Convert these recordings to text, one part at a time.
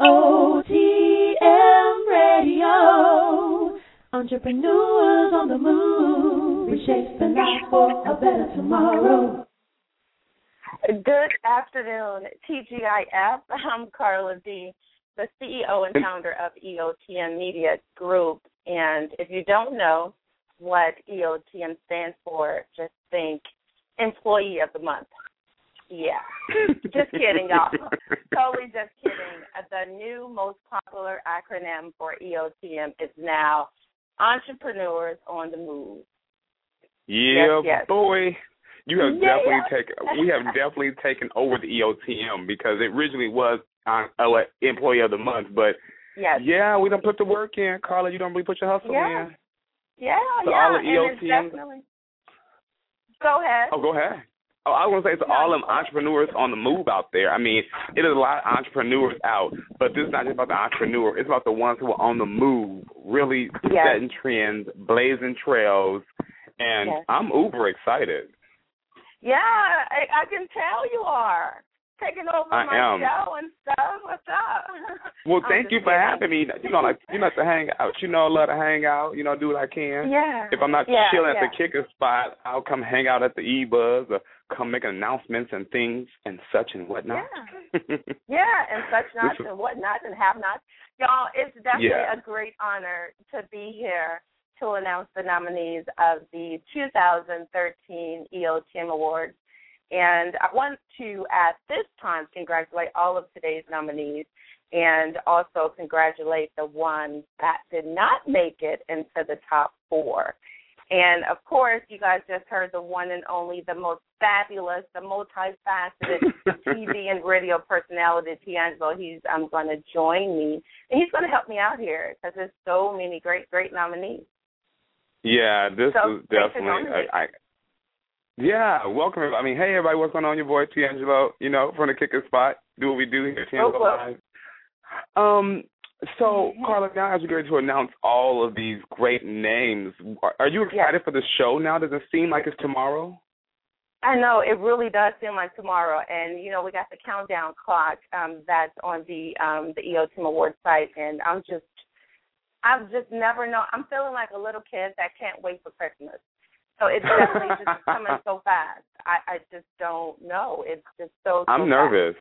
EOTM Radio. Entrepreneurs on the move, reshaping life for a better tomorrow. Good afternoon, TGIF. I'm Carla D, the CEO and founder of EOTM Media Group. And if you don't know what EOTM stands for, just think Employee of the Month. Yeah. just kidding, y'all. totally just kidding. The new most popular acronym for EOTM is now Entrepreneurs on the Move. Yeah, Yes, yes. boy. You have Yeah, definitely yeah. taken. We have definitely taken over the EOTM because it originally was uh, uh, Employee of the Month, but Yes. yeah, we don't put the work in. Carla, you don't really put your hustle Yeah. in. Yeah, So yeah. all the EOTM definitely. Go ahead. Oh, go ahead. Oh, I was gonna say to all them entrepreneurs on the move out there. I mean, it is a lot of entrepreneurs out, but this is not just about the entrepreneur. It's about the ones who are on the move, really Yes. setting trends, blazing trails, and Yes. I'm uber excited. Yeah, I, I can tell you are taking over I my am. show and stuff. What's up? Well, thank you for kidding. having me. You know, like you know, to hang out. You know, I love to hang out. You know, do what I can. Yeah. If I'm not yeah, chilling yeah. at the kicker spot, I'll come hang out at the E Buzz or come make announcements and things and such and whatnot. Yeah, and such nots and whatnots and have nots. Y'all, it's definitely Yeah. a great honor to be here to announce the nominees of the 2013 EOTM Awards. And I want to, at this time, congratulate all of today's nominees and also congratulate the ones that did not make it into the top four. And of course, you guys just heard the one and only, the most fabulous, the multifaceted TV and radio personality, D'Angelo. He's um, going to join me, and he's going to help me out here because there's so many great, great nominees. Yeah, this So, is definitely. I, I, yeah, welcome. I mean, hey everybody, what's going on? Your boy D'Angelo, you know, from the kicker spot. Do what we do here, D'Angelo Oh. Um, so. Carla, now as we get ready to announce all of these great names, are, you excited for the show now? Does it seem like it's tomorrow? I know it really does seem like tomorrow, and you know we got the countdown clock um, that's on the um, the EOTM Award site, and I'm just, I've just never know. I'm feeling like a little kid that can't wait for Christmas. So it's definitely just coming so fast. I I just don't know. It's just so. so I'm fast. nervous.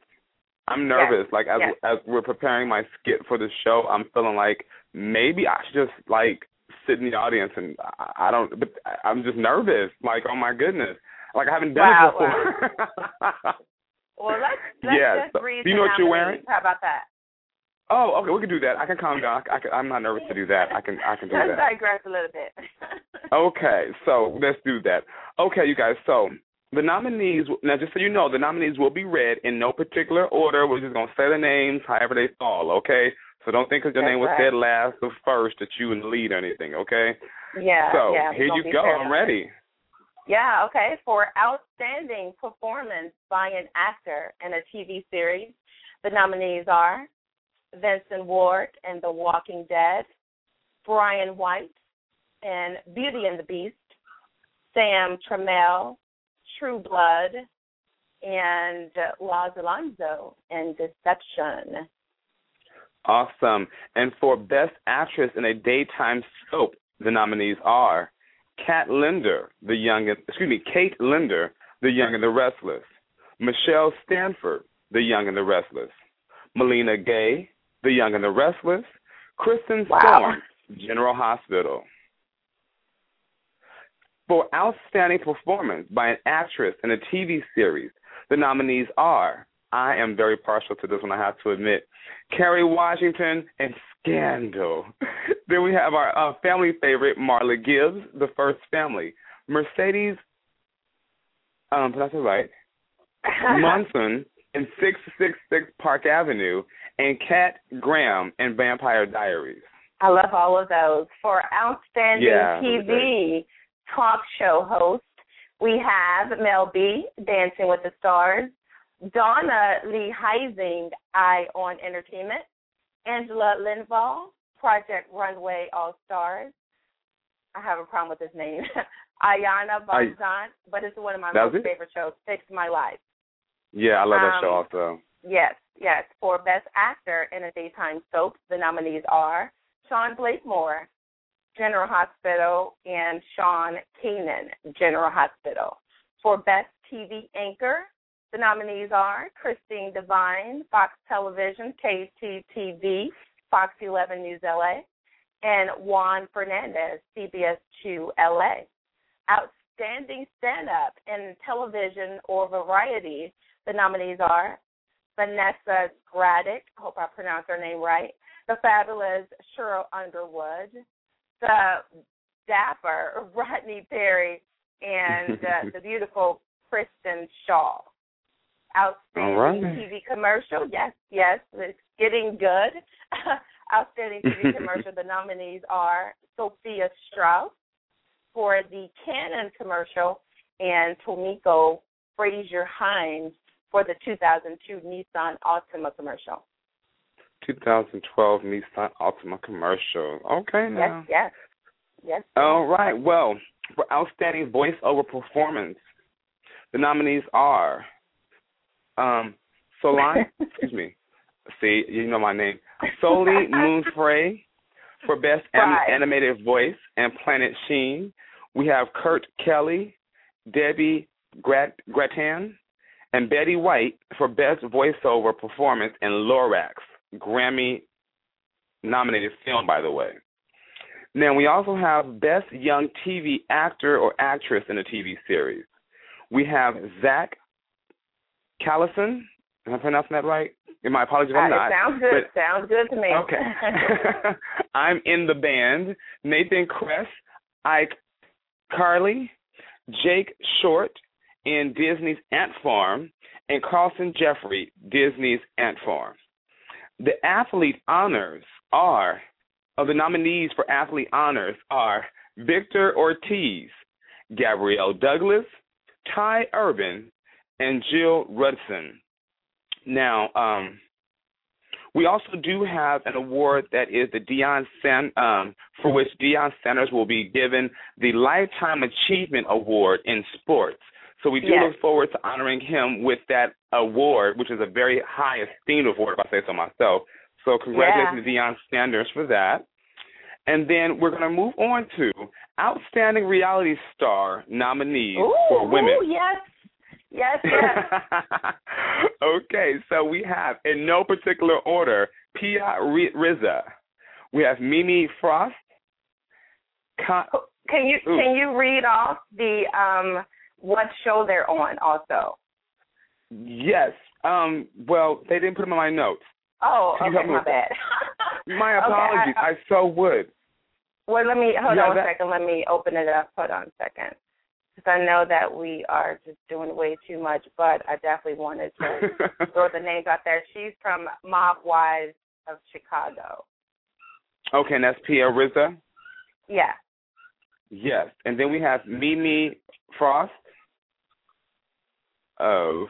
I'm nervous. Like as yes. as we're preparing my skit for the show, I'm feeling like maybe I should just like sit in the audience and I, I don't. But I- I'm just nervous. Like oh my goodness. Like I haven't done Wow, it before. Well, let's let's Yeah, just so- read do you know what you're wearing? How about that? Oh, okay, we can do that. I can calm down. I can, I'm not nervous to do that. I can I can do that. Let's that. digress a little bit. Okay, so let's do that. Okay, you guys. So the nominees now, just so you know, the nominees will be read in no particular order. We're just gonna say the names however they fall. Okay. So don't think because your That's name was right. said last or first that you in the lead or anything. Okay. yeah. so yeah, here you go. I'm ready. Yeah, okay. For outstanding performance by an actor in a TV series, the nominees are Vincent Ward in The Walking Dead, Brian White in Beauty and the Beast, Sam Trammell, True Blood, and Laz Alonso in Deception. Awesome. And for Best Actress in a Daytime Soap, the nominees are Kat Linder, the young, excuse me, Kate Linder, the Young and the Restless, Michelle Stanford, the Young and the Restless, Melina Gay, the Young and the Restless, Kristen Wow. Storm, General Hospital. For Outstanding Performance by an Actress in a TV Series, the nominees are, I am very partial to this one, I have to admit, Kerry Washington and Scandal. then we have our uh, family favorite, Marla Gibbs, The First Family, Mercedes, um, did I say it right? Munson in 666 Park Avenue, and Cat Graham in Vampire Diaries. I love all of those. For outstanding Yeah, TV talk show host, we have Mel B, Dancing with the Stars, Donna Lee Heising, Eye on Entertainment, Angela Lindvall, Project Runway All Stars. I have a problem with his name. Ayana Barzant, but it's one of my most it? favorite shows, Fix My Life. Yeah, I love that Um, show also. Yes, yes. For Best Actor in a Daytime Soap, the nominees are Sean Blakemore, General Hospital, and Sean Kanan, General Hospital. For Best TV Anchor, the nominees are Christine Devine, Fox Television, KTTV, Fox 11 News LA, and Juan Fernandez, CBS 2 LA. Outstanding stand up in television or variety, the nominees are Vanessa Graddick, hope I pronounced her name right, the fabulous Sheryl Underwood, the dapper Rodney Perry, and uh, the beautiful Kristen Schaal. Outstanding right. TV commercial, yes, yes, it's getting good. Outstanding TV commercial, the nominees are Sophia Strauss for the Canon commercial and Tomiko Frazier Hines for the 2002 Nissan Altima commercial. 2012 Nissan Altima commercial. Okay, now. Yes, yes. Yes. All right. Well, for outstanding voiceover performance, the nominees are um Solange, excuse me. See, you know my name. Soli Moonfrey for Best. Animated Voice and Planet Sheen. We have Kurt Kelly, Debbie Grat- Gratan, and Betty White for Best Voiceover Performance in Lorax, Grammy nominated film, by the way. Now, we also have Best Young TV Actor or Actress in a TV Series. We have Zach Callison. Am I pronouncing that right? My apologies if Uh, I'm it not. sounds good. but- sounds good to me. Okay. I'm in the band. Nathan Kress, Ike Carly, Jake Short in Disney's Ant Farm, and Carlon Jeffery, Disney's Ant Farm. The athlete honors are, of the nominees for athlete honors are Victor Ortiz, Gabrielle Douglas, Ty Urban, and Jill Rudson. Now, um, we also do have an award that is the Dion San, um, for which Deion Sanders will be given the Lifetime Achievement Award in sports. So we do Yes. look forward to honoring him with that award, which is a very high esteemed award, if I say so myself. So congratulations to Deion Sanders for that. And then we're going to move on to Outstanding Reality Star nominees Ooh, for women. ooh, yes. Yes, yes. okay, so we have, in no particular order, Pia R- Rizza. We have Mimi Frost. Ka- Can you Ooh. can you read off the um what show they're on also? yes. Um. Well, they didn't put them in my notes. Oh, Can okay, my bad. My Okay, apologies. I- I, so would. Well, let me hold Yeah, on a second. Let me open it up. Hold on a second. Because I know that we are just doing way too much, but I definitely wanted to throw the names out there. She's from Mob Wives of Chicago. okay, and that's Pia Rizza. Yeah. Yes, and then we have Mimi Frost. Of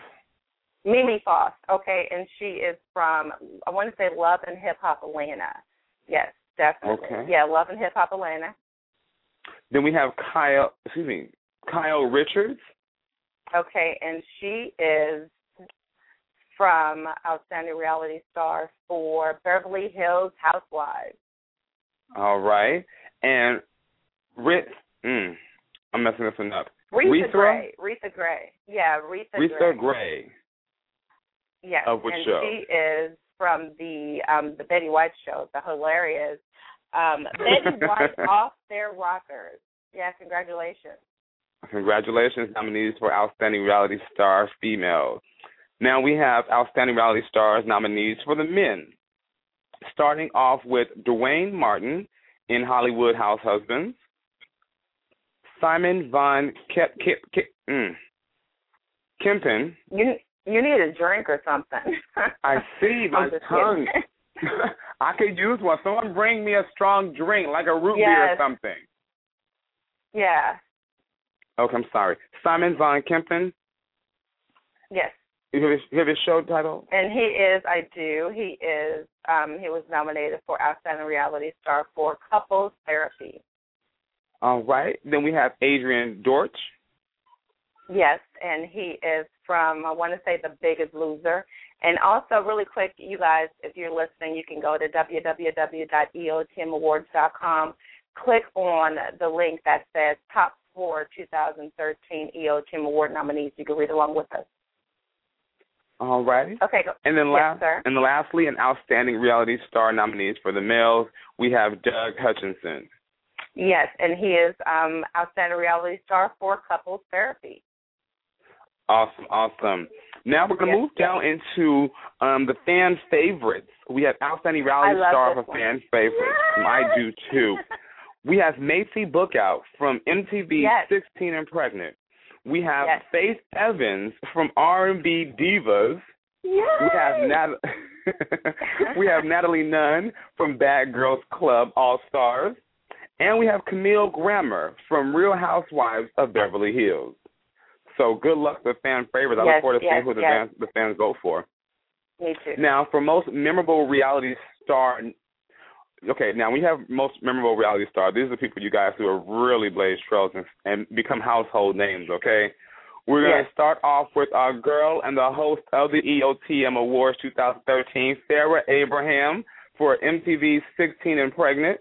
Mimi Faust, okay, and she is from I want to say Love and Hip Hop Atlanta. Yes, definitely. Okay. Yeah, Love and Hip Hop Atlanta. then we have Kyle. Excuse me, Kyle Richards. Okay, and she is from Outstanding Reality Star for Beverly Hills Housewives. All right, and Rit. Mm, I'm messing this one up. Rita Rita? Gray. Rita Gray. Yeah, Rita, Rita Gray. Gray. Yes. Of which and show? she is from the um the Betty White show, the hilarious um Betty White off their rockers. Yeah, congratulations. Congratulations, nominees for Outstanding Reality Star Female. Now we have Outstanding Reality Stars nominees for the men. Starting off with Duane Martin in Hollywood House Husbands. Simon Von Kep, Kep, Kep, mm, Kempen. You you need a drink or something. I see my tongue. I could use one. Someone bring me a strong drink, like a root beer or something. yeah. Okay, I'm sorry. Simon Von Kempen. Yes. You have his, you have his show title? And he is, I do. He is. Um, he was nominated for Outstanding Reality Star for Couples Therapy. All right. Then we have Adrian Dortch. Yes, and he is from I want to say The Biggest Loser, And also, really quick, you guys, if you're listening, you can go to www.eotmawards.com, click on the link that says Top 4 2013 EOTM Award nominees. You can read along with us. All righty. Okay. Go. And then yes, last, sir. and lastly, an outstanding reality star nominees for the males, we have Doug Hutchison. Yes, and he is um, outstanding reality star for couples therapy. Awesome, awesome. Now we're going to Yes, move down into um, the fan favorites. We have outstanding reality star for one. fan favorites. I do too. We have Maci Bookout from MTV Yes. 16 and Pregnant. We have Yes. Faith Evans from R&B Divas. Yes. We have Nat- we have Natalie Nunn from Bad Girls Club All Stars, and we have Camille Grammer from Real Housewives of Beverly Hills. So good luck to the fan favorites. I Yes, look forward to yes, seeing who the, yes. fans, the fans vote for. Me too. Now, for most memorable reality star, okay, now we have most memorable reality star. These are the people you guys who have really blazed trails and, and become household names. Okay, we're going to Yes. start off with our girl and the host of the EOTM Awards 2013, Farrah Abraham for MTV's 16 and Pregnant,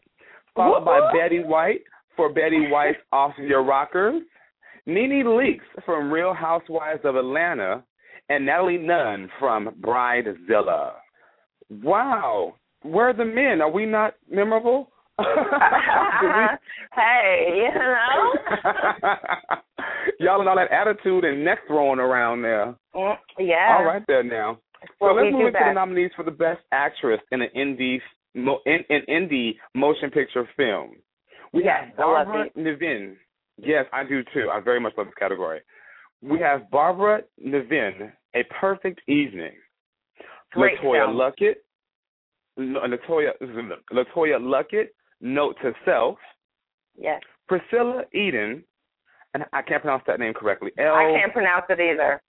followed by Betty White for Betty White's Off Your Rockers, Nene Leakes from Real Housewives of Atlanta, and Natalie Nunn from Bridezilla. Wow. Where are the men? Are we not memorable? Hey, you know. Y'all and all that attitude and neck throwing around there. Mm, yeah. All right there now. Well, so let's move into the nominees for the best actress in an indie mo, in, in indie motion picture film. We Yes, have Barbara Nevin. Yes, I do too. I very much love this category. We have Barbara Nevin, A Perfect Evening. Great LeToya film. Luckett, LeToya LeToya Luckett, Note to Self. Yes. Priscilla Eden, and I can't pronounce that name correctly. L. I can't pronounce it either.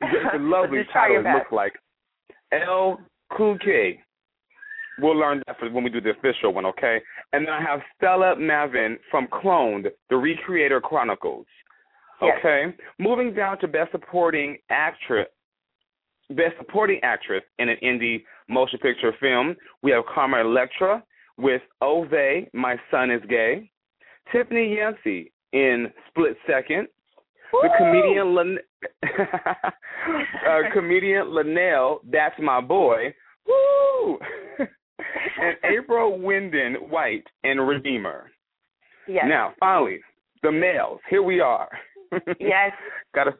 It's a lovely title. It looks like L. Kuke. We'll learn that for when we do the official one, okay? And then I have Stella Mavin from Cloned, The Recreator Chronicles. Yes. Okay. Moving down to Best Supporting Actress. Best Supporting Actress in an Indie Motion Picture Film, we have Carmen Electra with Ove, My Son is Gay. Tiffany Yancey in Split Second. The comedian Lin- uh, comedian Linnell, that's my boy. Woo! April Wyndon White and Redeemer. Yes. Now, finally, the males. Here we are. Yes. Got to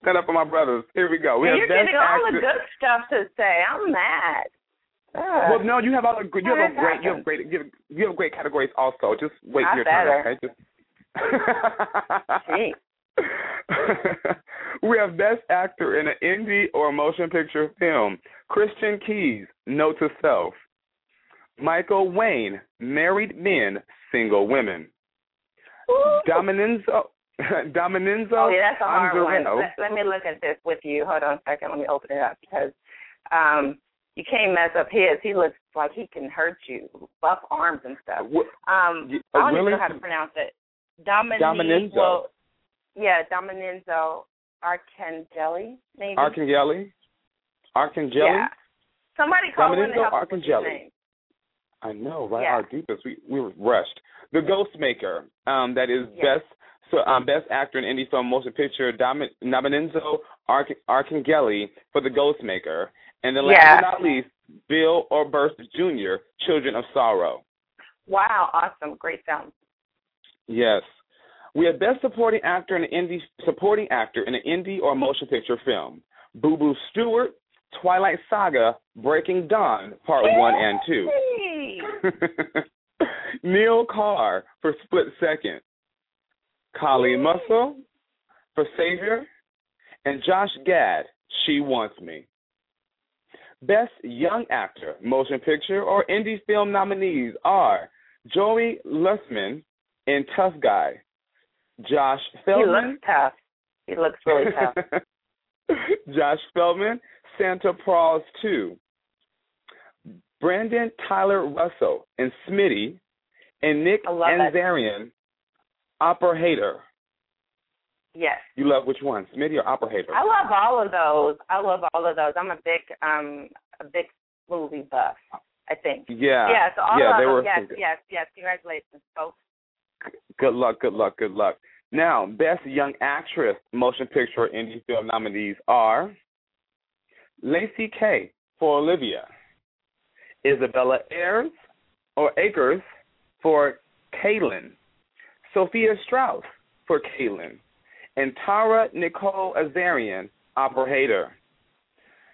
stand up for my brothers. Here we go. We you're getting all the good stuff to say. I'm mad. Ugh. Well, no, you have other good. You have a great. You have great. You have, you have great categories also. Just wait I your better. turn, okay? Just. We have Best Actor in an Indie or Motion Picture Film. Christian Keyes, Note to Self. Michael Wayne, Married Men, Single Women. Woo. Dominenzo, Dominenzo Oh, yeah, that's a hard one. Let, let me look at this with you. Hold on a second. Let me open it up because um, you can't mess up his. He looks like he can hurt you, buff arms and stuff. Um, I don't really? know how to pronounce it. Dominique. Dominenzo. Well, yeah, Dominenzo Arcangeli, maybe. Arcangeli? Arcangeli? Yeah. Somebody call him and help Arcangeli. I know, right? Yeah. Our deepest. We we were rushed. The Ghostmaker, um, that is Yes. best so um, best actor in indie film motion picture, Domin- Dominenzo Arc- Arcangeli for The Ghostmaker, and then last but not least, Bill Oberst Jr., Children of Sorrow. Wow, awesome, great film. Yes. We have best supporting actor in an indie supporting actor in an indie or motion picture film. Boo Boo Stewart, Twilight Saga, Breaking Dawn, Part One and Two. Neil Carr for Split Second. Colleen Muscle for Savior. And Josh Gad, She Wants Me. Best Young Actor, Motion Picture, or Indie Film nominees are Joey Lussman in Tough Guy, Josh Feldman. He looks tough. He looks really tough. Josh Feldman, Santa Claus 2. Brandon Tyler Russell and Smitty, and Nick I love that. Anzarian, Operator. Yes. You love which one, Smitty or Operator? I love all of those. I love all of those. I'm a big um a big movie buff. I think. Yeah. Yes. All yeah, of they them. were Yes. Yes. Yes. Congratulations, folks. Good luck, good luck, good luck. Now, Best Young Actress Motion Picture Indie Film nominees are Lacey Kay for Olivia, Isabella Ayers or Akers for Kaylin, Sophia Strauss for Kaylin, and Tara Nicole Azarian, Operator.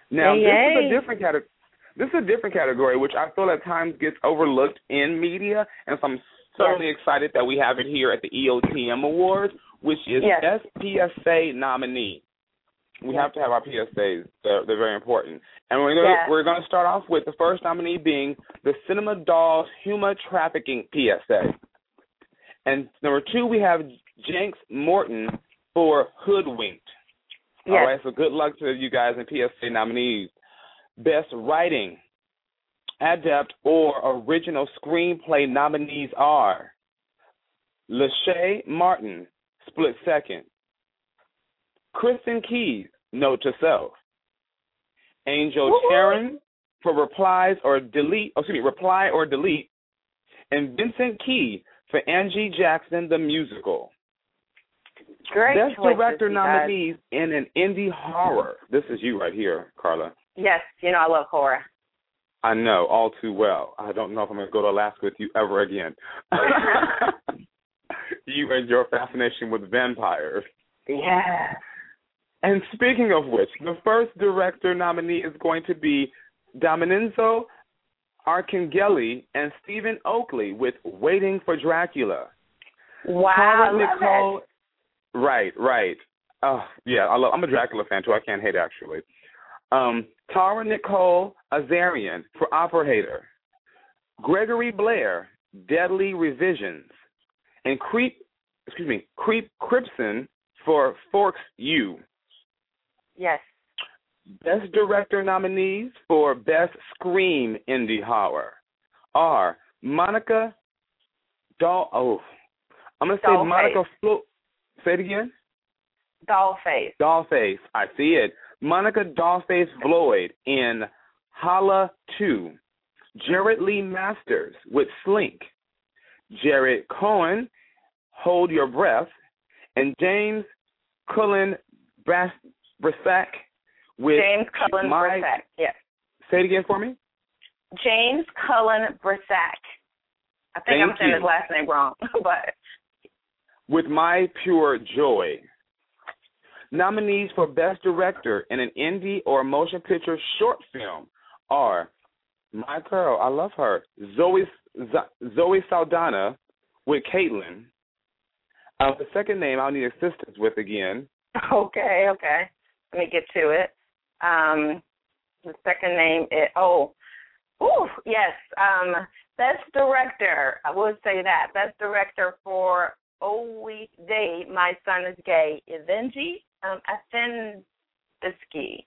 Now, Yay, this is a different category. This is a different category, which I feel at times gets overlooked in media, and so I'm certainly excited that we have it here at the EOTM Awards, which is Yes. Best PSA nominee. We Yes. have to have our PSAs; they're, they're very important. And we're gonna, Yeah. we're going to start off with the first nominee being the Cinema Dolls Human Trafficking PSA, and number two we have Jenks Morton for Hoodwinked. Yes. All right, so good luck to you guys in PSA nominees. Best Writing, Adept, or Original Screenplay nominees are Lachey Martin, Split Second, Kristen Keys, Note to Self, Angel Woo-hoo. Sharon for Replies or Delete, oh, excuse me, Reply or Delete, and Vincent Key for Angie Jackson the Musical. Great Best choices, Director nominees in an indie horror. This is you right here, Carla. Yes. You know I love horror. I know all too well. I don't know if I'm going to go to Alaska with you ever again. you and your fascination with vampires. Yeah. And speaking of which, the first director nominee is going to be Dominizo Arcangeli and Stephen Oakley with Waiting for Dracula. Wow. Love Nicole, right, right. Oh, yeah, I love. I'm a Dracula fan too. I can't hate actually. Um, Tara Nicole Azarian for Operator, Gregory Blair, Deadly Revisions, and Creep, excuse me, Creep Cripson for Forks U. Yes. Best Director nominees for Best Scream Indie Horror are Monica Doll. Oh, I'm gonna say Dollface. Monica Flo. Say it again. Dollface. Dollface. I see it. Monica Dollface Floyd in Holla 2. Jared Lee Masters with Slink. Jared Cohen, Hold Your Breath. And James Cullen Bras- Brassack with James Cullen My- Brissac. Yes. Say it again for me. James Cullen Brissac. I think I'm saying you. his last name wrong, but with My Pure Joy. Nominees for Best Director in an indie or motion picture short film are my girl, I love her, Zoe Zoe Saldana with Caitlin. Uh, the second name I'll need assistance with again. okay, okay. Let me get to it. Um, the second name is oh, ooh, yes. Um, best director. I would say that best director for Oh We Day. My son is gay. Ivenji um, Afinbiski.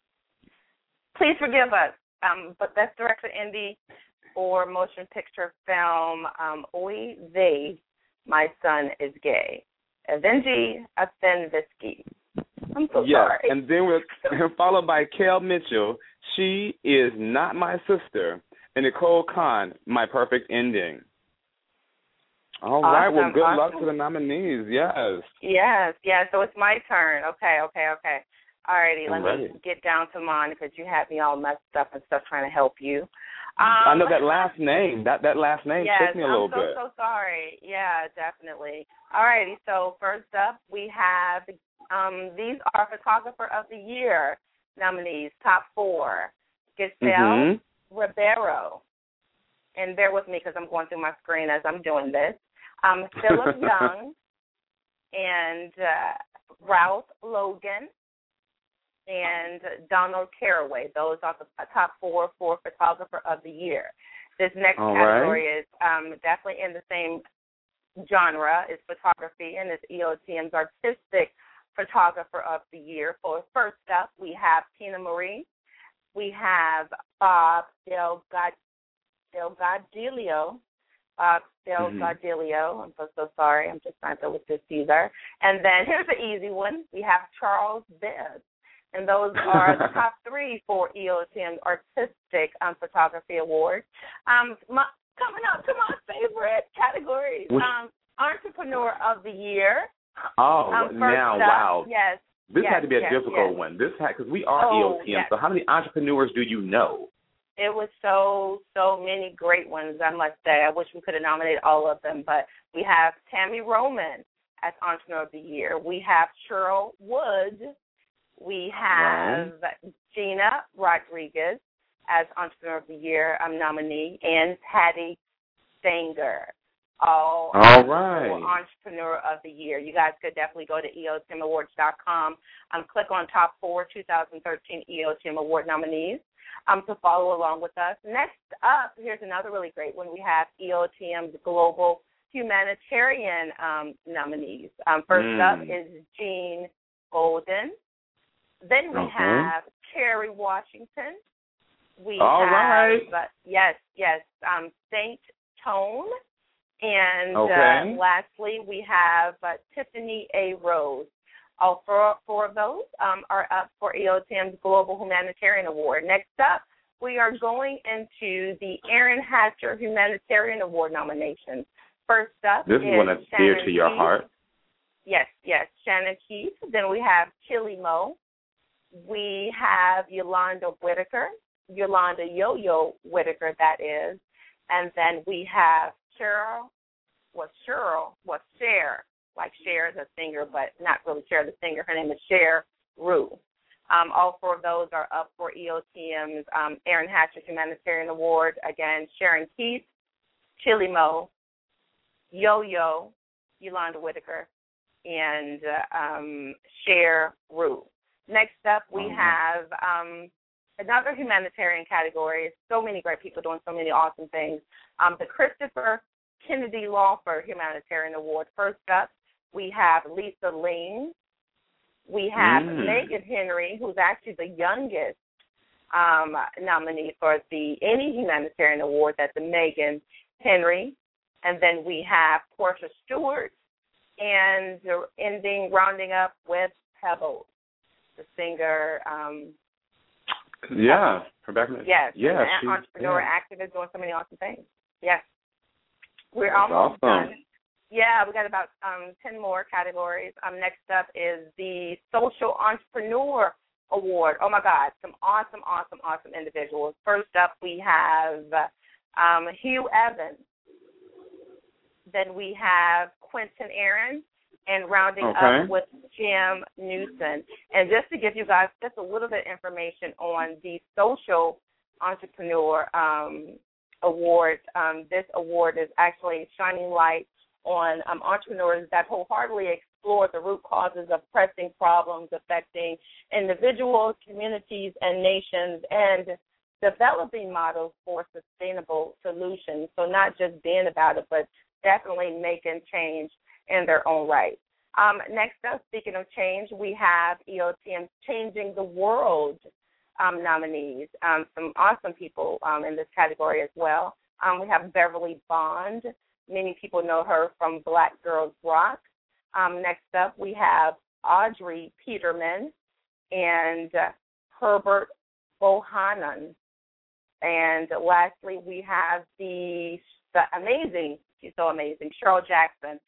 Please forgive us. Um, but best director indie or motion picture film. Um, Oi They. My son is gay. Ivenji Afinbiski. I'm so yes, sorry. and then we're followed by Kel Mitchell. She is not my sister, and Nicole Kahn. My perfect ending. All right. Well, Awesome, good luck to the nominees. Yes. Yes, yes. So it's my turn. Okay, okay, okay. Alrighty, I'm let me get down to mine because you had me all messed up and stuff trying to help you. Um, I know that last name. That that last name yes, took me a little bit. I'm so, so sorry. Yeah, definitely. Alrighty, so first up we have um these are photographer of the year nominees, top four. Giselle Mhm. Ribeiro. And bear with me because I'm going through my screen as I'm doing this. Um, Philip Young and uh, Ralph Logan and Donald Caraway. Those are the top four for photographer of the year. This next All category is um, definitely in the same genre is photography and it's EOTM's artistic photographer of the year. For first up, we have Tina Marie. We have Bob Delgad- Delgadillo uh, Bill Mhm. I'm so so sorry. I'm just trying to look this Caesar. And then here's the easy one. We have Charles Bibb. And those are the top three for EOTM's Artistic um, Photography Award. Um, my, coming up to my favorite categories, um, Entrepreneur of the Year. Oh, Um, now, up, wow. Yes. This yes, had to be a yes, difficult yes. one. This had because we are Oh, EOTM. So how many entrepreneurs do you know? It was so so many great ones. I must say. I wish we could have nominated all of them, but we have Tammy Roman as Entrepreneur of the Year. We have Cheryl Wood. We have Gina Rodriguez as Entrepreneur of the Year um, nominee, and Patti Stanger. All All right. for Entrepreneur of the Year. You guys could definitely go to eotmawards.com, um, click on top four 2013 EOTM Award nominees um, to follow along with us. Next up, here's another really great one. We have EOTM's Global Humanitarian um, nominees. Um, first Mm. up is Jean Golden. Then we have Kerry Washington. We All have, right. uh, yes, yes, um, Saint Tone. And Okay. uh, lastly, we have uh, Tiffany A. Rose. All four, four of those um, are up for EOTM's Global Humanitarian Award. Next up, we are going into the Aaron Hatcher Humanitarian Award nominations. First up This is is one that's dear Shannon to your Keith. heart. Yes, yes, Shannon Keith. Then we have Chili Mo. We have Yolanda Whitaker, Yolanda Yo Yo Whitaker, that is. And then we have Cheryl, was Cheryl, was Cher, like Cher the singer, but not really Cher the singer. Her name is Cher Rue. Um, all four of those are up for EOTM's um, Aaron Hatcher Humanitarian Award. Again, Sharon Keith, Chili Mo, Yo Yo, Yolanda Whitaker, and uh, um, Cher Rue. Next up, we Mhm. have um, another humanitarian category. So many great people doing so many awesome things. Um, the Christopher Kennedy Lawford Humanitarian Award. First up, we have Lisa Ling. We have Mm. Megan Henry, who's actually the youngest um, nominee for the any humanitarian award. That's the Megan Henry. And then we have Portia Stewart, and ending rounding up with Pebbles, the singer. Um, Yeah, Rebecca. yes, yeah, an she- entrepreneur, yeah. activist, doing so many awesome things. Yes, we're That's almost awesome. done. Yeah, we got about um, ten more categories. Um, next up is the Social Entrepreneur Award. Oh my God, some awesome, awesome, awesome individuals. First up, we have um, Hugh Evans. Then we have Quentin Aaron, and rounding Okay. up with Jim Newson. And just to give you guys just a little bit of information on the Social Entrepreneur um, Award, um, this award is actually shining light on um, entrepreneurs that wholeheartedly explore the root causes of pressing problems affecting individuals, communities, and nations, and developing models for sustainable solutions. So not just being about it, but definitely making change in their own right. Um, next up, speaking of change, we have EOTM's Changing the World um, nominees. Um, some awesome people um, in this category as well. Um, we have Beverly Bond. Many people know her from Black Girls Rock. Um, next up, we have Audrey Peterman and uh, Herbert Bohannon. And lastly, we have the, the amazing, she's so amazing, Cheryl Jackson.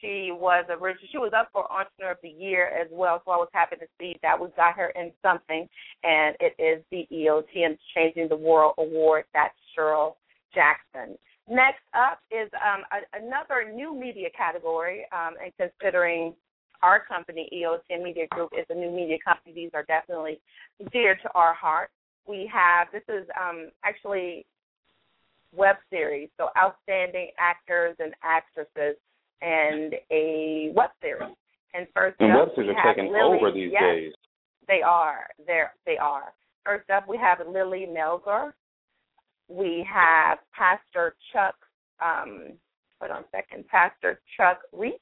She was originally she was up for Entrepreneur of the Year as well, so I was happy to see that we got her in something, and it is the EOTM Changing the World Award. That's Cheryl Jackson. Next up is um, a, another new media category, um, and considering our company, EOTM Media Group, is a new media company, these are definitely dear to our heart. We have this is um, actually web series, so outstanding actors and actresses and a web series. And first And up, web series we are taking Lily, over these yes, days. They are. They're, they are. First up, we have Lily Melgar. We have Pastor Chuck, um, hold on a second, Pastor Chuck Reach,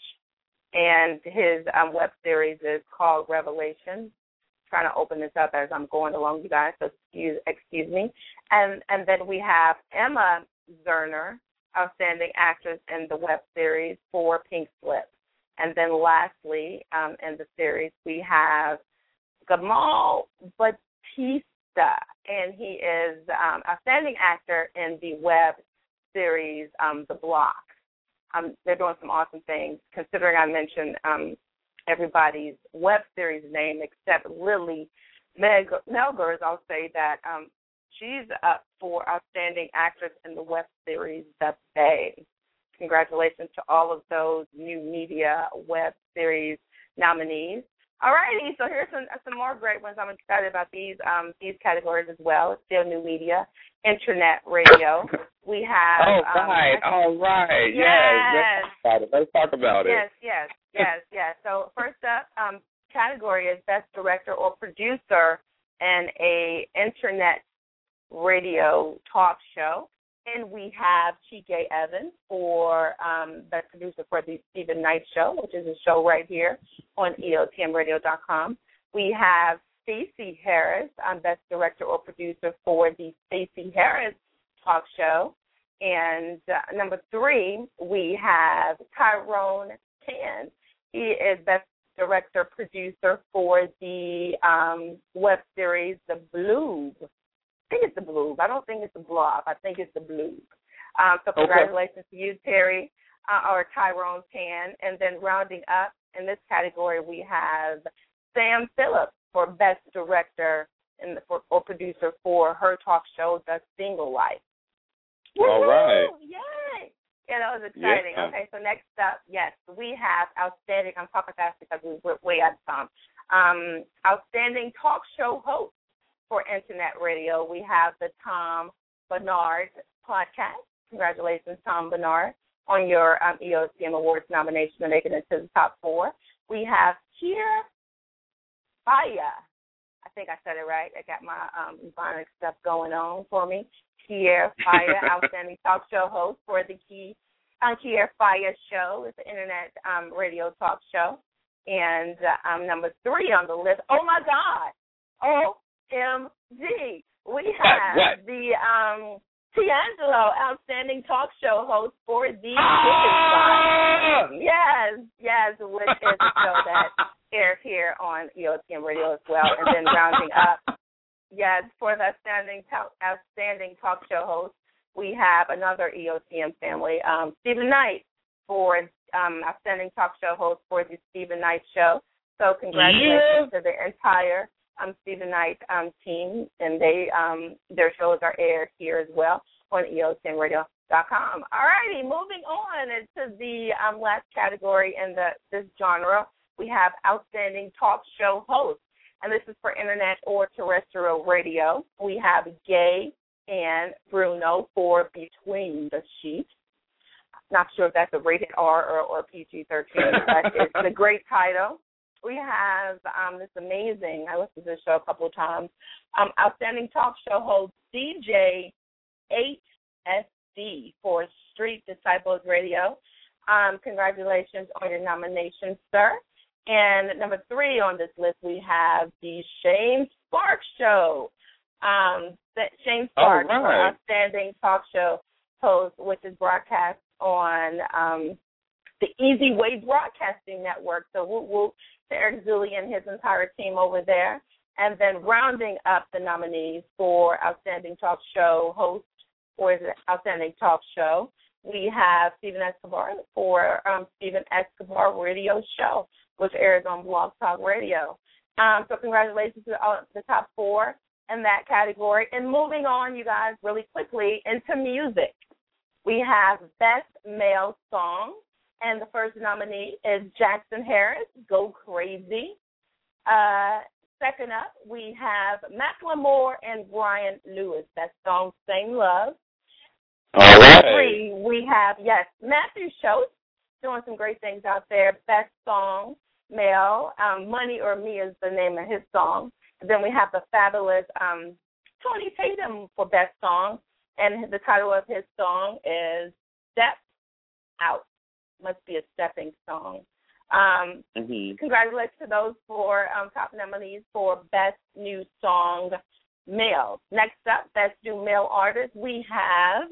and his um, web series is called Revelation. Trying to open this up as I'm going along, you guys. So excuse excuse me. And and then we have Emma Zerner Outstanding Actress in the Web Series for Pink Slip. And then lastly, um, in the series, we have Gamal Batista, and he is um, outstanding actor in the web series um, The Block. Um, they're doing some awesome things. Considering I mentioned um, everybody's web series name except Lily Meg Melgers, I'll say that um, she's up for outstanding actress in the web series The Bay. Congratulations to all of those new media web series nominees. Alrighty, so here's some some more great ones. I'm excited about these um these categories as well. It's still new media, internet radio. We have All um, right, all right. Yes. Yes. Let's talk about it. Yes, yes, yes, yes. So first up, um, category is best director or producer in a internet radio talk show. And we have Chike Evans for um, best producer for the Stephen Knight Show, which is a show right here on EOTMRadio.com. We have Stacey Harris, um, best director or producer for the Stacey Harris Talk Show. And uh, number three, we have Tyrone Tan. He is best director producer for the um, web series The Bloob. I think it's The Bloob. I don't think it's the Blob. I think it's The Bloob. Um, so Okay. congratulations to you, Terry, uh, or Tyrone Tan. And then rounding up in this category, we have Sam Phillips for best director and for, or producer for her talk show, The Single Life. All right. Woo! Yay! Yeah, that was exciting. Yeah. Okay, so next up, yes, we have outstanding. I'm talking fast because we we're way out of time. Um, outstanding talk show host for internet radio. We have the Tom Bernard podcast. Congratulations, Tom Bernard, on your um, EOTM Awards nomination and making it to the top four. We have Kier Faya. I think I said it right. I got my um, Ebonics stuff going on for me. Kier Faya, outstanding talk show host for the Key uh, Kier Faya show. It's an internet um, radio talk show. And uh, um, number three on the list, oh my God, OMG. We have what? the um, D'Angelo, outstanding talk show host for the Chicken Ah! Spot. Yes, yes, which is a show that airs here on EOTM Radio as well. And then rounding up, yes, for the outstanding talk, outstanding talk show host, we have another EOTM family, um, Stephen Knight, for um, outstanding talk show host for the Stephen Knight Show. So congratulations to the entire um, Stephen Knight um, team, and they um, their shows are aired here as well on E EOTMRadio.com. All righty, moving on to the um, last category in the this genre, we have outstanding talk show host, and this is for internet or terrestrial radio. We have Gay and Bruno for Between the Sheets. Not sure if that's a rated R or, or PG 13, but it's a great title. We have um, this amazing, I listened to this show a couple of times, um, outstanding talk show host DJ 8SD for Street Disciples Radio. Um, congratulations on your nomination, sir. And number three on this list, we have the Shane Sparks Show. Um, that Shane Sparks, right. outstanding talk show host, which is broadcast on um, the Easy Way Broadcasting Network. So whoop whoop to Eric Zulli and his entire team over there. And then rounding up the nominees for Outstanding Talk Show host or is it Outstanding Talk Show, we have Stephen Escobar for um, Stephen Escobar Radio Show, which airs on Blog Talk Radio. Um, so congratulations to all, the top four in that category. And moving on, you guys, really quickly into music. We have Best Male Song, and the first nominee is Jackson Harris, Go Crazy. Uh, second up, we have Macklemore and Ryan Lewis, that song Same Love. All right. Three, we have, yes, Matthew Schultz doing some great things out there. Best song, male. Um, Money or Me is the name of his song. And then we have the fabulous um, Tony Tatum for best song. And the title of his song is Step Out. Must be a stepping song. Um, Mm-hmm. congratulations to those four um, top nominees for Best New Song Male. Next up, Best New Male Artist, we have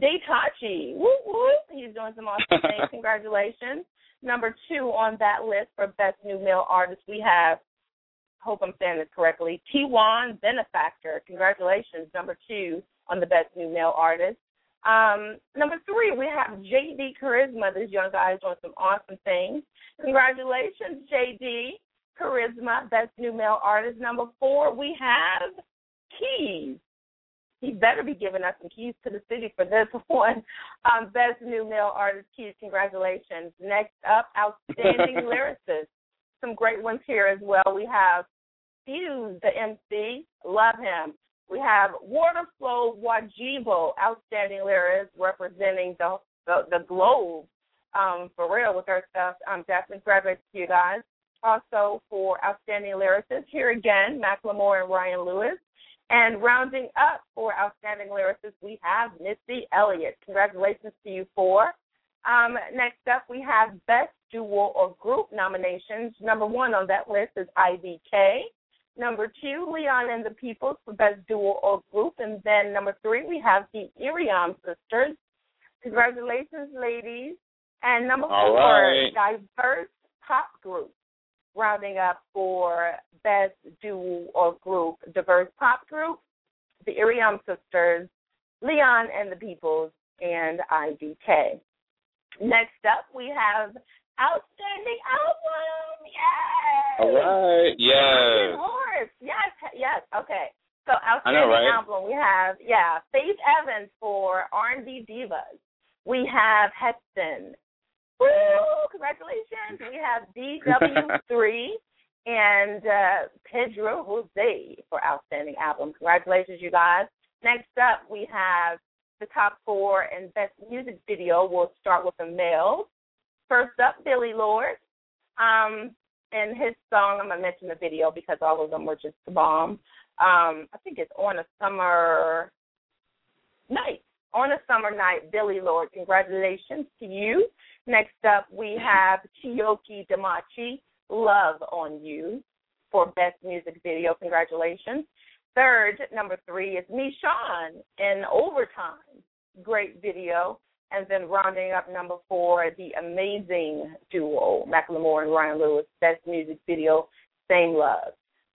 Daytachi, whoop whoop, he's doing some awesome things. Congratulations. Number two on that list for best new male artist, we have. Hope I'm saying this correctly. T1 Benefactor. Congratulations, number two on the best new male artist. Um, number three, we have JD Charisma. This young guy is doing some awesome things. Congratulations, JD Charisma, best new male artist. Number four, we have Keys. He better be giving us some keys to the city for this one. Um, best new male artist, Keys. Congratulations. Next up, outstanding lyricist. Some great ones here as well. We have Fuse, the MC. Love him. We have Waterflow Wajibo, outstanding lyricist representing the the, the globe um, for real with her stuff. Um, graduates to you guys. Also for outstanding lyricists, here again, Macklemore and Ryan Lewis. And rounding up for outstanding lyricists, we have Missy Elliott. Congratulations to you four. Um, next up, we have Best Duo or Group nominations. Number one on that list is IBK. Number two, Leon and the Peoples for Best Duo or Group. And then number three, we have the Iriam Sisters. Congratulations, ladies. And number All four, right. Diverse Pop Group. Rounding up for Best Duo or Group, Diverse Pop Group, the Iriam Sisters, Leon and the Peoples, and IDK. Next up, we have Outstanding Album. Yes. All right. Yes. Horse. Yes. Yes. Okay. So outstanding know, right? album. We have yeah, Faith Evans for R and B divas. We have Heston. Woo! Congratulations. We have DW3 and uh, Pedro Jose for outstanding album. Congratulations, you guys. Next up, we have the top four and best music video. We'll start with the males. First up, Billy Lord. Um, and his song, I'm to mention the video because all of them were just bomb. Um, I think it's On a Summer Night. On a Summer Night, Billy Lord. Congratulations to you. Next up, we have Chiyoki Damachi, Love on You for Best Music Video. Congratulations. Third, number three is Me in Overtime. Great video. And then rounding up number four, the amazing duo, Macklemore and Ryan Lewis, Best Music Video, Same Love.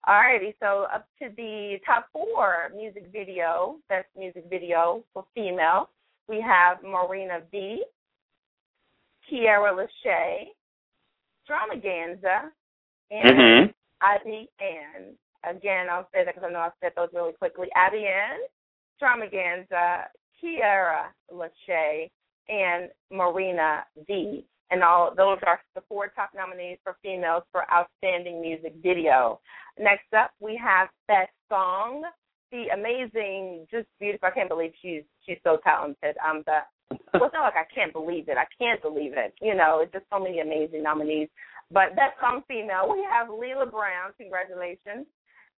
Alrighty, so up to the top four music video, Best Music Video for female, we have Marina V, Kiara Lachey, Stramaganza, and Mhm. Abby Ann. Again, I'll say that because I know I said those really quickly. Abby Ann, Stramaganza, Kiara Lachey, and Marina V. And all those are the four top nominees for females for outstanding music video. Next up, we have Best Song, the amazing, just beautiful. I can't believe she's she's so talented. Um, the well, it's not like I can't believe it. I can't believe it. You know, it's just so many amazing nominees. But best song female, we have Leela Brown. Congratulations,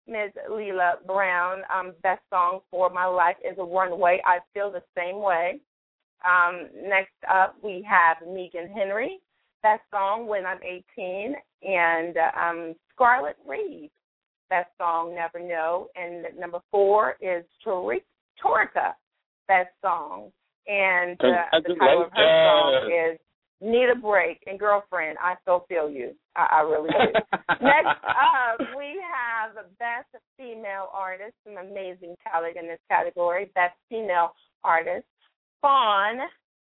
Ms. Leela Brown. Um, best song for my life is a runway. I feel the same way. Um, next up, we have Megan Henry. Best song when I'm 18, and um, Scarlett Reed. Best song Never Know, and number four is Tori- Torica. Best song, and uh, the title of her song is Need a Break. And girlfriend, I so feel you. I, I really do. Next up, we have Best Female Artist, some amazing talent in this category. Best Female Artist, Fawn.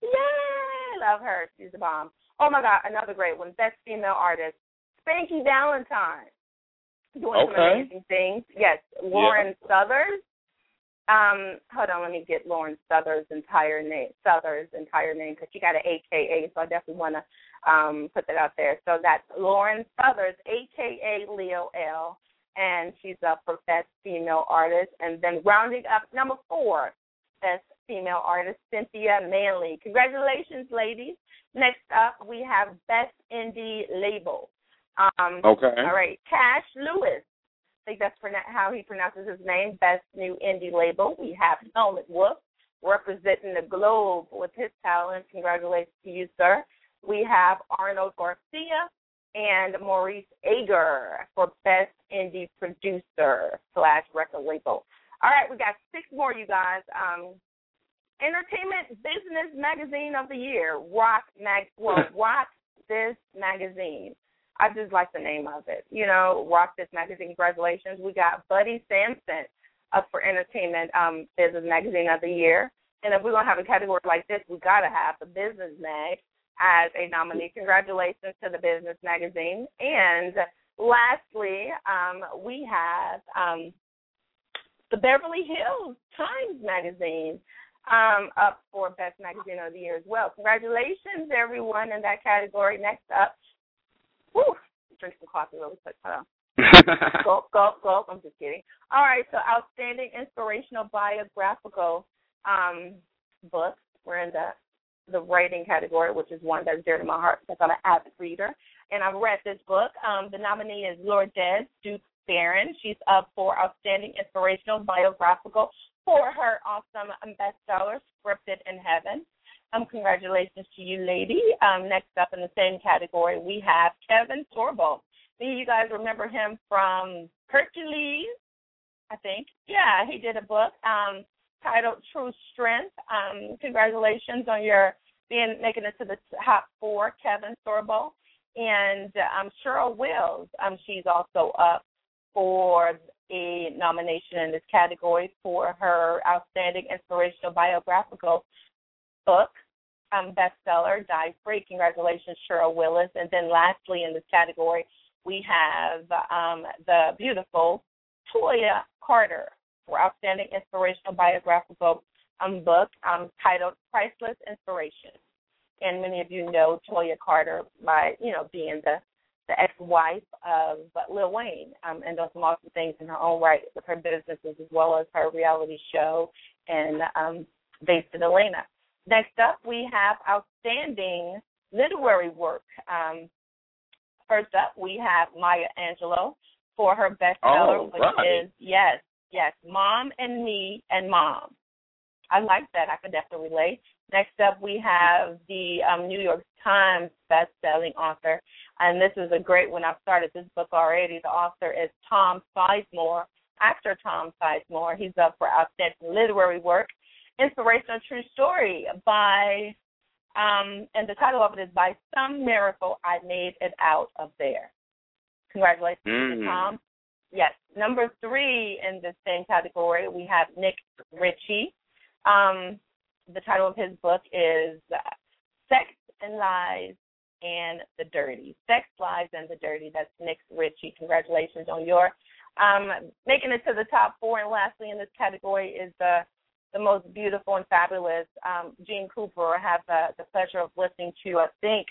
Yay! Love her. She's the bomb. Oh my God, another great one. Best Female Artist, Spanky Valentine. Doing some amazing things. Yes, Lauren Southers. Um, hold on, let me get Lauren Southers' entire name. Southers' entire name because she got an AKA, so I definitely want to um put that out there. So that's Lauren Southers, AKA Leo L, and she's up for best female artist. And then rounding up number four, best female artist Cynthia Manley. Congratulations, ladies. Next up, we have best indie label. Um, Okay. all right, Cash Lewis. I think that's how he pronounces his name. Best new indie label. We have Helmet Wolf representing the globe with his talent. Congratulations to you, sir. We have Arnold Garcia and Maurice Ager for best indie producer slash record label. All right, we got six more, you guys. Um, Entertainment Business Magazine of the Year, Rock Mag. Well, Rock This Magazine. I just like the name of it. You know, Rock This Magazine. Congratulations. We got Buddy Sampson up for Entertainment um, Business Magazine of the Year. And if we're gonna have a category like this, we gotta have the Business Mag as a nominee. Congratulations to the Business Magazine. And lastly, um, we have um, the Beverly Hills Times Magazine um, up for Best Magazine of the Year as well. Congratulations, everyone, in that category. Next up, whew, drink some coffee really quick. Hold on. gulp, gulp, gulp. I'm just kidding. All right, so outstanding inspirational biographical um, books. We're in the the writing category, which is one that's dear to my heart because I'm an avid reader. And I've read this book. Um, the nominee is Lourdes Duke Barron. She's up for Outstanding Inspirational Biographical for her awesome bestseller, Scripted in Heaven. Um, congratulations to you, lady. Um, next up in the same category, we have Kevin Sorbo. You guys remember him from Hercules, I think. Yeah, he did a book um, titled True Strength. Um, congratulations on your being making it to the top four, Kevin Sorbo. And um, Cheryl Wills, um, she's also up for a nomination in this category for her outstanding inspirational biographical book, um, bestseller, Die Free. Congratulations, Cheryl Willis. And then lastly, in this category, we have um, the beautiful Toya Carter for outstanding inspirational biographical um, book um, titled Priceless Inspiration. And many of you know Toya Carter by, you know, being the the ex-wife of Lil Wayne, um, and does some awesome things in her own right with her businesses as well as her reality show and um, based in Atlanta. Next up, we have outstanding literary work. Um, first up, we have Maya Angelou for her bestseller, oh, which is yes, yes, Mom and Me and Mom. I like that. I could definitely relate. Next up, we have the um, New York Times best-selling author, and this is a great one. I've started this book already. The author is Tom Sizemore, actor Tom Sizemore. He's up for outstanding literary work, inspirational true story by, um, and the title of it is by some miracle I made it out of there. Congratulations Mm. to Tom. Yes, number three in the same category we have Nik Richie. Um, the title of his book is uh, Sex and Lies and the Dirty. Sex, Lies, and the Dirty. That's Nik Richie. Congratulations on your um, making it to the top four. And lastly, in this category is the the most beautiful and fabulous um, Jeanne Cooper. I have the, the pleasure of listening to. I think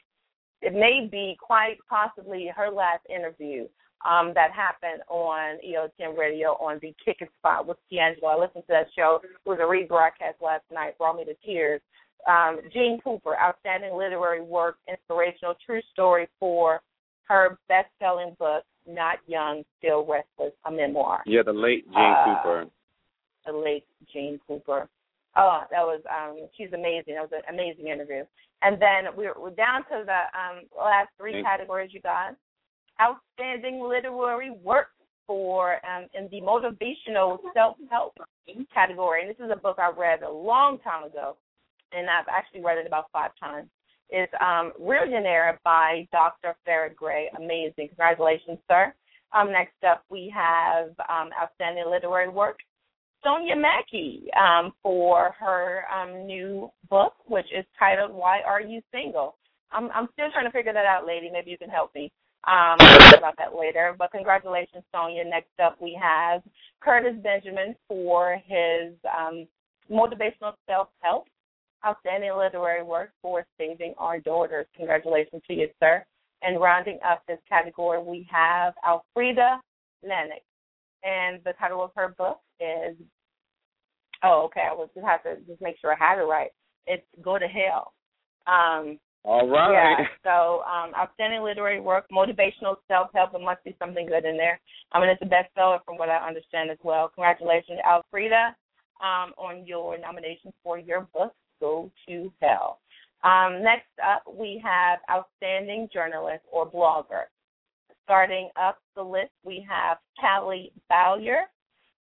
it may be quite possibly her last interview um, that happened on EOTM Radio on the Kicking Spot with D'Angelo. I listened to that show. It was a rebroadcast last night, brought me to tears. Um, Jeanne Cooper, outstanding literary work, inspirational, true story for her best-selling book, Not Young, Still Restless, a memoir. Yeah, the late Jeanne Uh, Cooper. The late Jeanne Cooper. Oh, that was um she's amazing. That was an amazing interview. And then we're we're down to the um last three Thank- categories you guys. Outstanding literary work for um in the motivational self help category. And this is a book I read a long time ago and I've actually read it about five times. It's um Reallionaire by Dr. Farrah Gray. Amazing. Congratulations, sir. Um next up we have um outstanding literary work Sonia Mackey um, for her um, new book, which is titled "Why Are You Single." I'm, I'm still trying to figure that out, lady. Maybe you can help me. Um, I'll talk about that later. But congratulations, Sonia. Next up, we have Curtis Benjamin for his um, motivational self-help, outstanding literary work for saving our daughters. Congratulations to you, sir. And rounding up this category, we have Alfreda Lennox and the title of her book is oh okay i was just have to just make sure i had it right it's go to hell um All right. yeah so um outstanding literary work motivational self help there must be something good in there i mean it's a bestseller from what i understand as well congratulations alfreda um on your nomination for your book go to hell um next up we have outstanding journalist or blogger starting up the list, we have Callie Bowyer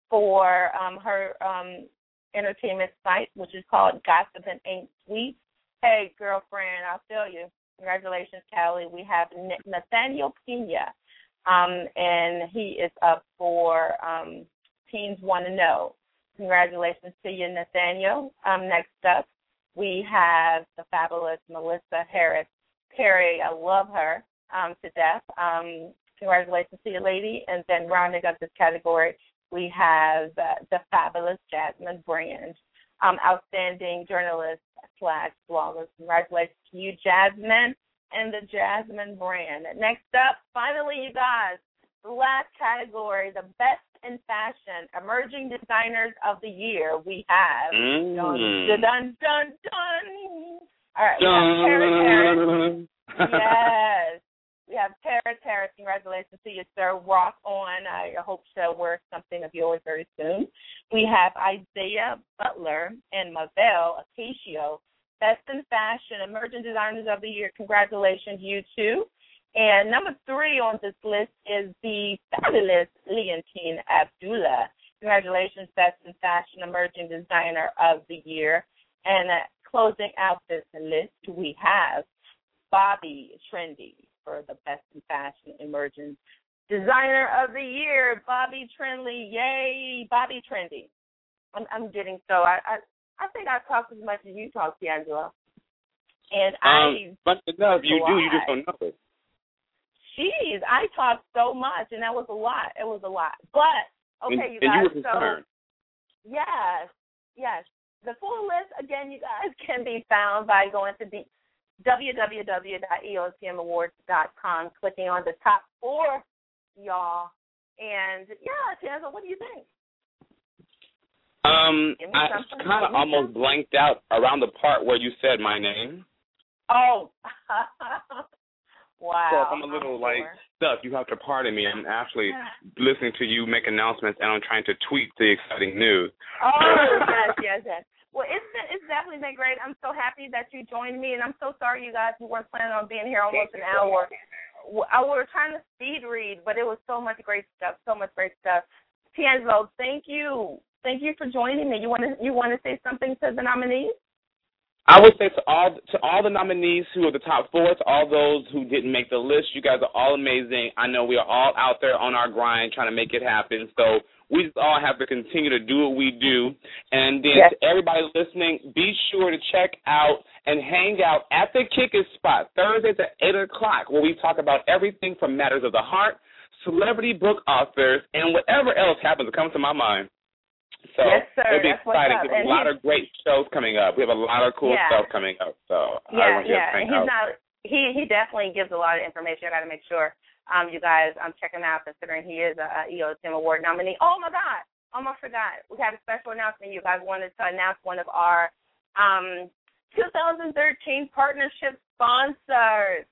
for um, her um, entertainment site, which is called Gossip and Ain't Sweet. Hey, girlfriend, I'll feel you. Congratulations, Callie. We have Nathaniel Pena, um, and he is up for um, Teens Want to Know. Congratulations to you, Nathaniel. Um, next up, we have the fabulous Melissa Harris Perry. I love her um, to death. Um, congratulations to you, lady. And then rounding up this category, we have uh, the fabulous Jasmine Brand, um, outstanding journalist slash blogger. Congratulations to you, Jasmine, and the Jasmine Brand. Next up, finally, you guys, the last category, the best in fashion, emerging designers of the year. We have Mm. dun dun dun dun. All right, we have Tara yes. We have Tara Terrace. Congratulations to you, sir. Rock on. I hope to wear something of yours very soon. We have Isaiah Butler and Mavel Acacio. Best in Fashion, Emerging Designers of the Year. Congratulations, you two. And number three on this list is the fabulous Leontine Abdullah. Congratulations, Best in Fashion Emerging Designer of the Year. And uh, closing out this list, we have Bobby Trendy for the Best in Fashion Emerging Designer of the Year. Bobby Trendy, yay, Bobby Trendy. I'm, I'm getting so I, I I think I talk as much as you talk, D'Angelo. And I Um, but enough, you do. You just don't know it. Jeez, I talked so much, and that was a lot. It was a lot. But okay, and, you and guys. you were so yes, yes. The full list again, you guys can be found by going to the www.eotmawards.com, clicking on the top four, y'all. And yeah, Tiago, what do you think? Um, I kind of almost blanked out around the part where you said my name. Oh, wow. So if I'm a little I'm like sure. stuck, you have to pardon me. I'm actually listening to you make announcements, and I'm trying to tweet the exciting news. Oh yes, yes, yes. Well, it's been, it's definitely been great. I'm so happy that you joined me, and I'm so sorry you guys we weren't planning on being here almost an hour. I, we were trying to speed read, but it was so much great stuff, so much great stuff. Tiangelo, thank you, thank you for joining me. You want to you want to say something to the nominees? I would say to all to all the nominees who are the top four, to all those who didn't make the list, you guys are all amazing. I know we are all out there on our grind trying to make it happen. So we just all have to continue to do what we do. And then Yes. to everybody listening, be sure to check out and hang out at the Kickers spot Thursdays at eight o'clock, where we talk about everything from matters of the heart, celebrity book authors, and whatever else happens to come to my mind. So Yes, it'll be That's exciting. We have And a lot of great shows coming up. We have a lot of cool Yeah. stuff coming up. So I Yeah, want you to yeah. hang He's out. not. He he definitely gives a lot of information. I got to make sure um you guys um check him out, considering he is a, a EOTM Award nominee. Oh my God, almost forgot. We had a special announcement. You guys wanted to announce one of our um 2013 partnership sponsors.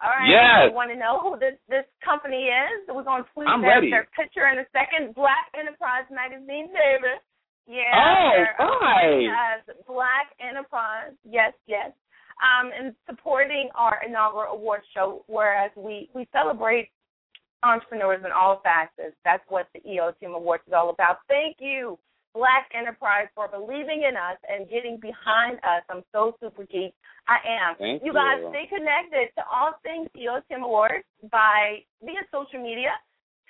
All right. Yes. You want to know who this this company is? We're gonna tweet I'm their, ready. their picture in a second. Black Enterprise Magazine, baby. Yeah. Oh, right. Black Enterprise. Yes, yes. Um, and supporting our inaugural award show, whereas we we celebrate entrepreneurs in all facets. That's what the EOTM Awards is all about. Thank you, Black Enterprise, for believing in us and getting behind us. I'm so super geek. I am. Thank you guys you. stay connected to all things EOTM Awards by via social media.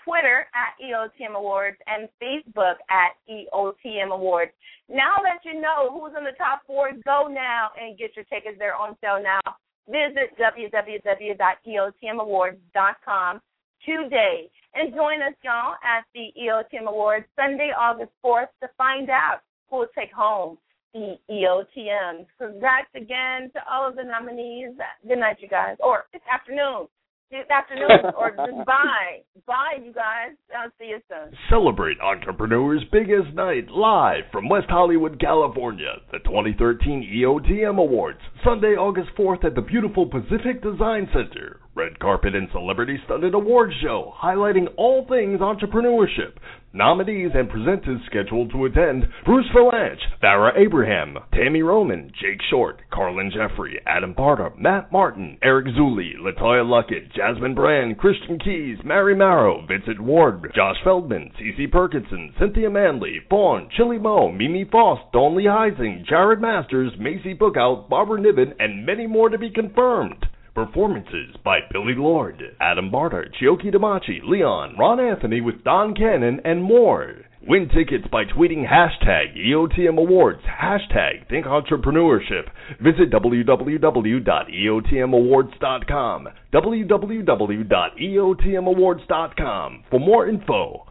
Twitter at EOTM Awards and Facebook at EOTM Awards. Now that you know who's in the top four, go now and get your tickets. They're on sale now. Visit www.eotmawards.com today and join us, y'all, at the EOTM Awards Sunday, August 4th to find out who will take home the EOTM. Congrats again to all of the nominees. Good night, you guys. Or it's afternoon. Good afternoon, or just bye. Bye, you guys. I'll see you soon. Celebrate Entrepreneur's Biggest Night live from West Hollywood, California. The 2013 EOTM Awards, Sunday, August 4th at the beautiful Pacific Design Center. Red carpet and celebrity studded award show highlighting all things entrepreneurship. Nominees and presenters scheduled to attend Bruce Vilanch, Farrah Abraham, Tammy Roman, Jake Short, Carlon Jeffery, Adam Barter, Matt Martin, Eric Zuley, LeToya Luckett, Jasmine Brand, Christian Keyes, Mary Marrow, Vincent Ward, Josh Feldman, Cece Perkinson, Cynthia Manley, Fawn, Chili Mo, Mimi Faust, Dawn Lee Heising, Jared Masters, Maci Bookout, Barbara Niven, and many more to be confirmed. Performances by Billy Lord, Adam Barter, Chioki Damachi, Leon, Ron Anthony with Don Cannon, and more. Win tickets by tweeting hashtag EOTM Awards, hashtag Think Entrepreneurship. Visit www.eotmawards.com, www.eotmawards.com for more info.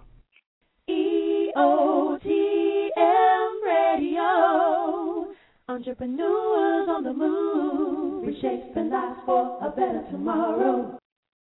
EOTM Radio. Entrepreneurs on the move, reshaping lives for a better tomorrow.